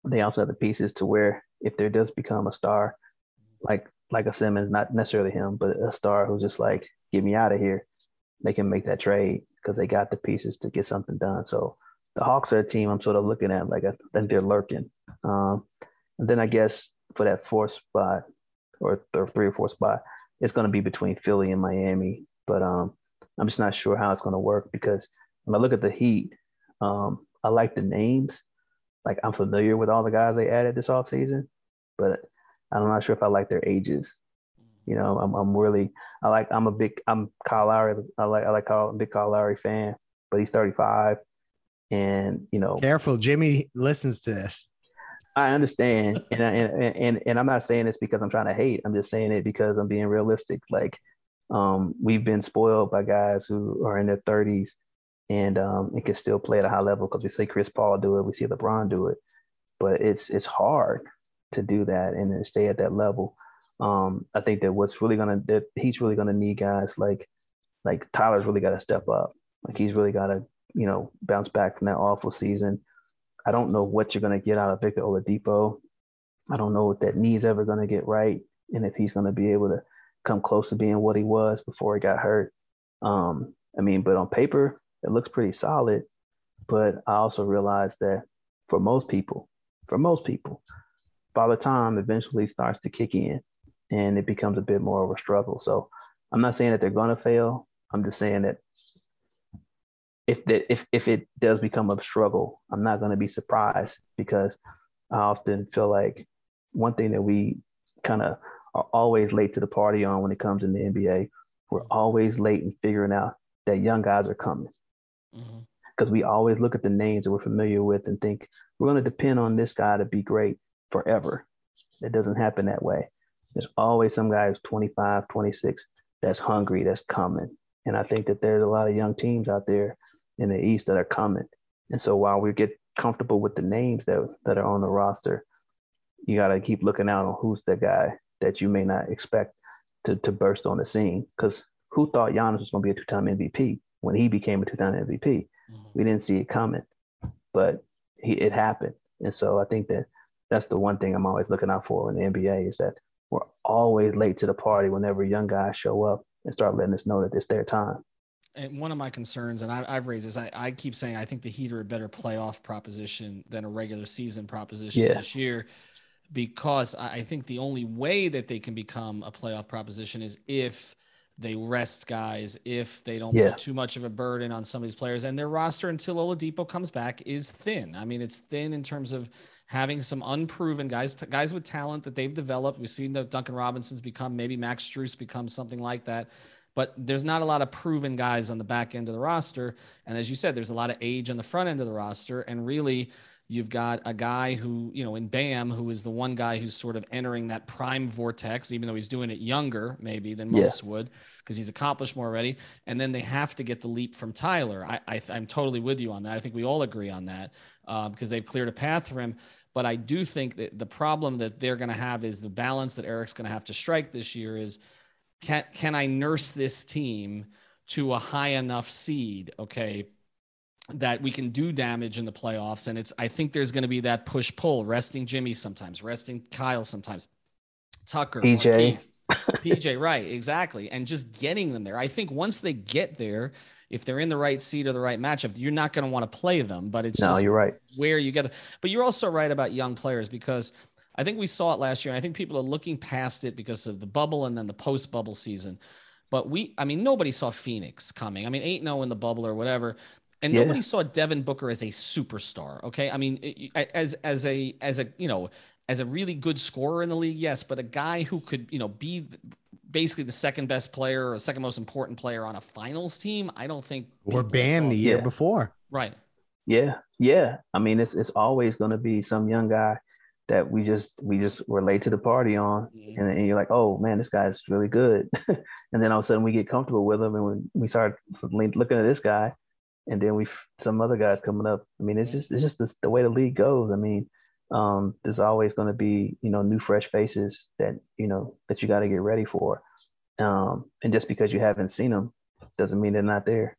they also have the pieces to where if there does become a star, like like a Simmons, not necessarily him, but a star who's just like, get me out of here. They can make that trade because they got the pieces to get something done. So the Hawks are a team I'm sort of looking at like I think they're lurking. Um, and then I guess for that fourth spot or th- three or four spot, it's going to be between Philly and Miami. But um, I'm just not sure how it's going to work because when I look at the Heat, um, I like the names. Like I'm familiar with all the guys they added this offseason, but I'm not sure if I like their ages. You know, I'm, I'm really I like I'm a big I'm Kyle Lowry. I like I like Kyle, I'm a big Kyle Lowry fan, but he's 35, and you know, careful, Jimmy listens to this. I understand, and, I, and and and I'm not saying this because I'm trying to hate. I'm just saying it because I'm being realistic. Like, um, we've been spoiled by guys who are in their 30s and um, and can still play at a high level because we see Chris Paul do it, we see LeBron do it, but it's it's hard to do that and then stay at that level. Um, I think that what's really gonna that he's really gonna need guys like like Tyler's really got to step up. Like he's really got to you know bounce back from that awful season. I don't know what you're gonna get out of Victor Oladipo. I don't know if that knee's ever gonna get right and if he's gonna be able to come close to being what he was before he got hurt. Um, I mean, but on paper it looks pretty solid. But I also realize that for most people, for most people, by the time eventually starts to kick in and it becomes a bit more of a struggle. So I'm not saying that they're going to fail. I'm just saying that if that if if it does become a struggle, I'm not going to be surprised because I often feel like one thing that we kind of are always late to the party on when it comes in the NBA, we're always late in figuring out that young guys are coming. Because mm-hmm. we always look at the names that we're familiar with and think we're going to depend on this guy to be great forever. It doesn't happen that way. There's always some guy who's 25, 26 that's hungry, that's coming. And I think that there's a lot of young teams out there in the East that are coming. And so while we get comfortable with the names that, that are on the roster, you got to keep looking out on who's the guy that you may not expect to, to burst on the scene. Because who thought Giannis was going to be a two time MVP when he became a two time MVP? Mm-hmm. We didn't see it coming, but he, it happened. And so I think that that's the one thing I'm always looking out for in the NBA is that we're always late to the party whenever young guys show up and start letting us know that it's their time. And one of my concerns, and I, have raised this, I, I, keep saying I think the Heat are a better playoff proposition than a regular season proposition yeah. this year because I think the only way that they can become a playoff proposition is if they rest guys, if they don't yeah. put too much of a burden on some of these players. And their roster until Oladipo comes back is thin. I mean, it's thin in terms of having some unproven guys, guys with talent that they've developed. We've seen the Duncan Robinsons become, maybe Max Strus becomes something like that. But there's not a lot of proven guys on the back end of the roster. And as you said, there's a lot of age on the front end of the roster. And really, you've got a guy who, you know, in Bam, who is the one guy who's sort of entering that prime vortex, even though he's doing it younger, maybe than most yeah. would because he's accomplished more already. And then they have to get the leap from Tyler. I, I am totally with you on that. I think we all agree on that uh, because they've cleared a path for him. But I do think that the problem that they're going to have is the balance that Eric's going to have to strike this year is can can I nurse this team to a high enough seed? Okay, that we can do damage in the playoffs. And it's I think there's going to be that push pull, resting Jimmy sometimes, resting Kyle sometimes, Tucker, PJ. PJ, right, exactly, and just getting them there. I think once they get there, if they're in the right seat or the right matchup, you're not going to want to play them. But it's No, just you're right. where you get. But you're also right about young players because I think we saw it last year. And I think people are looking past it because of the bubble and then the post bubble season. But we, I mean, nobody saw Phoenix coming. I mean, 8 0 in the bubble or whatever. And Yeah. nobody saw Devin Booker as a superstar. Okay. I mean, as, as a, as a, you know, as a really good scorer in the league, yes, but a guy who could, you know, be basically the second best player or second most important player on a finals team, I don't think. Or people Bam the year Yeah. before. Right. Yeah, yeah. I mean, it's it's always going to be some young guy that we just we just were late to the party on, Mhm. and, and you're like, oh man, this guy's really good, and then all of a sudden we get comfortable with him, and when we start looking at this guy, and then we some other guys coming up. I mean, it's just it's just this, the way the league goes. I mean, um, there's always going to be you know new fresh faces that you know that you got to get ready for, um, and just because you haven't seen them doesn't mean they're not there.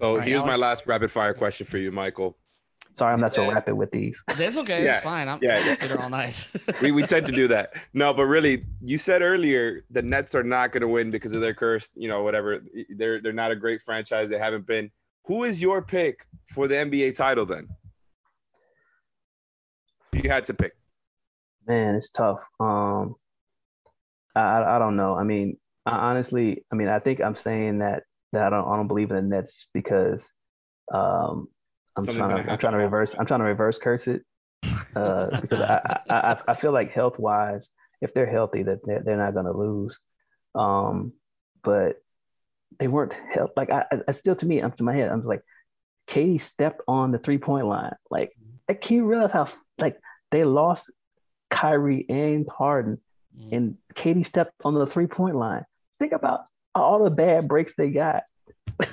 So All right, here's my last rapid fire question for you, Michael. Sorry, I'm not so Yeah. rapid with these. That's okay. Yeah. It's fine. I'm Yeah. yeah. sit here all night. we, we tend to do that. No, but really, you said earlier the Nets are not going to win because of their curse. You know, whatever. They're they're not a great franchise. They haven't been. Who is your pick for the NBA title then? You had to pick. Man, it's tough. Um, I I I don't know. I mean, I, honestly, I mean, I think I'm saying that that I don't I don't believe in the Nets because um I'm Something's trying gonna I'm trying to reverse I'm trying to reverse curse it uh, because I, I I I feel like health wise, if they're healthy, that they're, they're not gonna lose. Um, but they weren't health like I, I- I still to me, I'm to my head, I'm like, KD stepped on the three point line. Like, I can you realize how like they lost Kyrie and Harden, Mm. and KD stepped on the three point line. Think about all the bad breaks they got.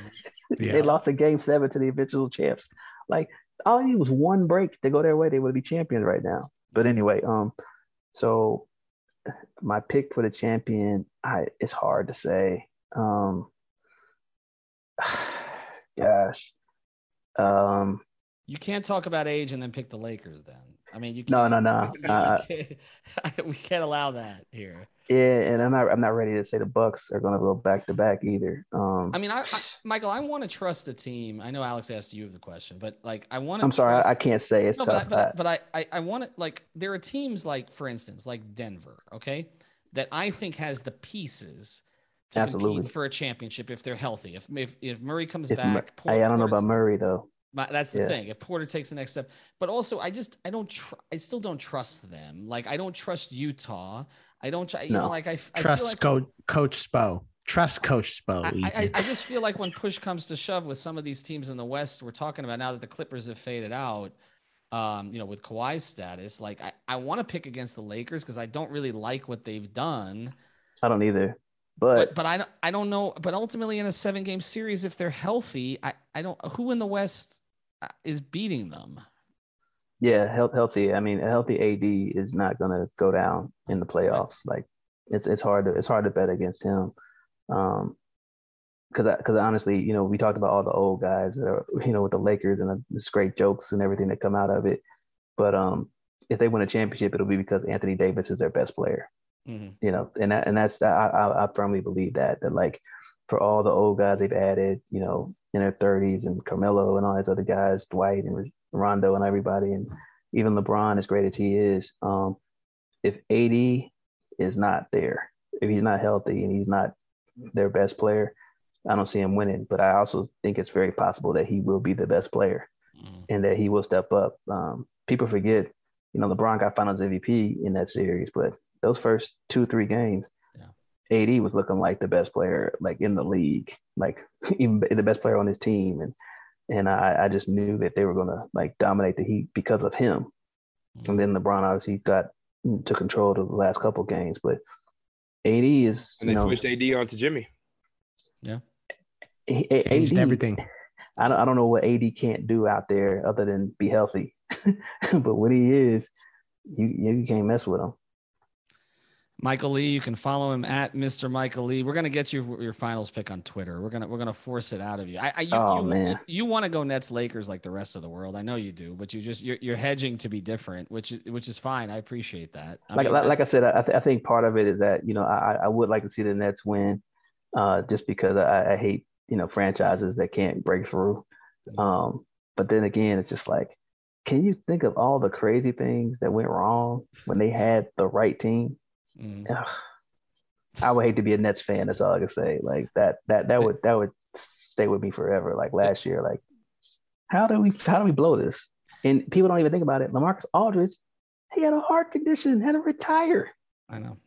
Yeah. they lost a game seven to the eventual champs. Like all they need was one break to go their way. They would be champions right now. But anyway, um, so my pick for the champion, I it's hard to say. Um, gosh, um, You can't talk about age and then pick the Lakers. Then I mean, you no, can't, no, no. you Uh, can't- we can't allow that here. Yeah, and I'm not. I'm not ready to say the Bucks are going to go back to back either. Um, I mean, I, I Michael, I want to trust the team. I know Alex asked you the question, but like, I want to. I'm sorry, I, I can't say it's No, but I, tough. but I, I- but I, I, want to like there are teams like, for instance, like Denver, okay, that I think has the pieces to Absolutely. compete for a championship if they're healthy. If if, if Murray comes if back, I, I don't know about Murray though. My, that's the Yeah. thing. If Porter takes the next step, but also I just I don't tr- I still don't trust them. Like I don't trust Utah. I don't you know No. like I, I feel Trust like, coach Coach Spo. Trust Coach Spo. I, I, I just feel like when push comes to shove with some of these teams in the West, we're talking about now that the Clippers have faded out, um, you know, with Kawhi's status, like I, I want to pick against the Lakers because I don't really like what they've done. I don't either. But, But but I don't I don't know. But ultimately, in a seven game series, if they're healthy, I, I don't who in the West uh, is beating them. Yeah, health, healthy. I mean, a healthy AD is not going to go down in the playoffs. Like it's it's hard to it's hard to bet against him. Um, because because honestly, you know, we talked about all the old guys that are you know with the Lakers and the, the great jokes and everything that come out of it. But um, if they win a championship, it'll be because Anthony Davis is their best player. Mhm. you know, and that, and that's I, I I firmly believe that that like for all the old guys they've added, you know, in their thirties and Carmelo and all these other guys, Dwight and Rondo and everybody, and even LeBron, as great as he is, um, if AD is not there, if he's not healthy and he's not their best player, I don't see him winning. But I also think it's very possible that he will be the best player Mhm. and that he will step up. Um, people forget, you know, LeBron got Finals MVP in that series, but those first two three games, Yeah. AD was looking like the best player like in the league, like even the best player on his team, and and I, I just knew that they were gonna like dominate the Heat because of him. And then LeBron obviously got took control of the last couple games, but AD is And you they know switched AD onto Jimmy. A- A- Changed AD everything. I don't, I don't know what AD can't do out there other than be healthy. but when he is, you you can't mess with him. Michael Lee, you can follow him at Mr. Michael Lee. We're gonna get you your finals pick on Twitter. We're gonna we're gonna force it out of you. I, I you, Oh, you, man. you want to go Nets Lakers like the rest of the world. I know you do, but you just you're, you're hedging to be different, which is which is fine. I appreciate that. I like mean, like, I said, I, th- I think part of it is that you know I, I would like to see the Nets win, uh, just because I, I hate you know franchises that can't break through. Um, but then again, it's just like, can you think of all the crazy things that went wrong when they had the right team? Mm. I would hate to be a Nets fan. That's all I can say. Like that that that would that would stay with me forever. Like last year, like how do we how do we blow this? And people don't even think about it. Lamarcus Aldridge, he had a heart condition, had to retire. I know.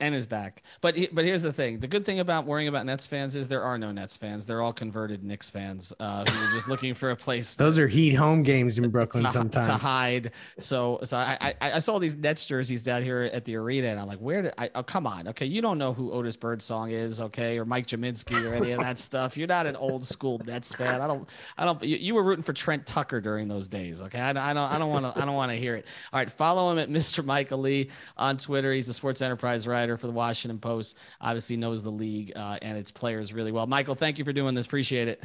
And is back. But he- but here's the thing. The good thing about worrying about Nets fans is there are no Nets fans. They're all converted Knicks fans uh, who are just looking for a place. to- Those are Heat home games in Brooklyn to, sometimes. to hide. So so I, I I saw these Nets jerseys down here at the arena, and I'm like, where did I? Oh, come on, okay, you don't know who Otis Birdsong is, okay, or Mike Gminski or any of that stuff. You're not an old school Nets fan. I don't I don't. You, you were rooting for Trent Tucker during those days, okay? I, I don't I don't want to I don't want to hear it. All right, follow him at Mr. Michael Lee on Twitter. He's a sports enterprise writer for the Washington Post. Obviously knows the league uh, and its players really well. Michael, thank you for doing this. Appreciate it.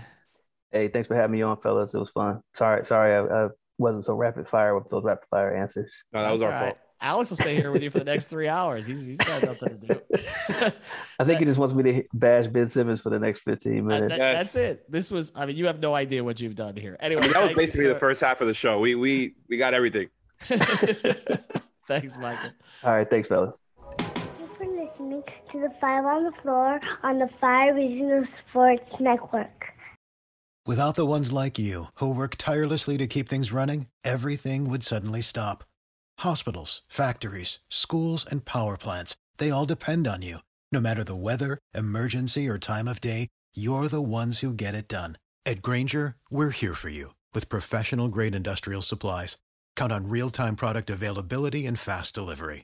Hey, thanks for having me on, fellas. It was fun. Sorry, sorry, I, I wasn't so rapid fire with those rapid fire answers. No, that was That's our all right. fault. Alex will stay here with you for the next three hours. He's he's got nothing to do. I think he just wants me to bash Ben Simmons for the next 15 That- minutes. that- Yes. That's it. This was. I mean, you have no idea what you've done here. Anyway, I mean, that was basically the first half of the show. We we we got everything. Thanks, Michael. All right, thanks, fellas. Listening to the Five on the Floor on the Five Regional Sports Network. Without the ones like you, who work tirelessly to keep things running, everything would suddenly stop. Hospitals, factories, schools, and power plants, they all depend on you. No matter the weather, emergency, or time of day, you're the ones who get it done. At Grainger, we're here for you with professional grade industrial supplies. Count on real time product availability and fast delivery.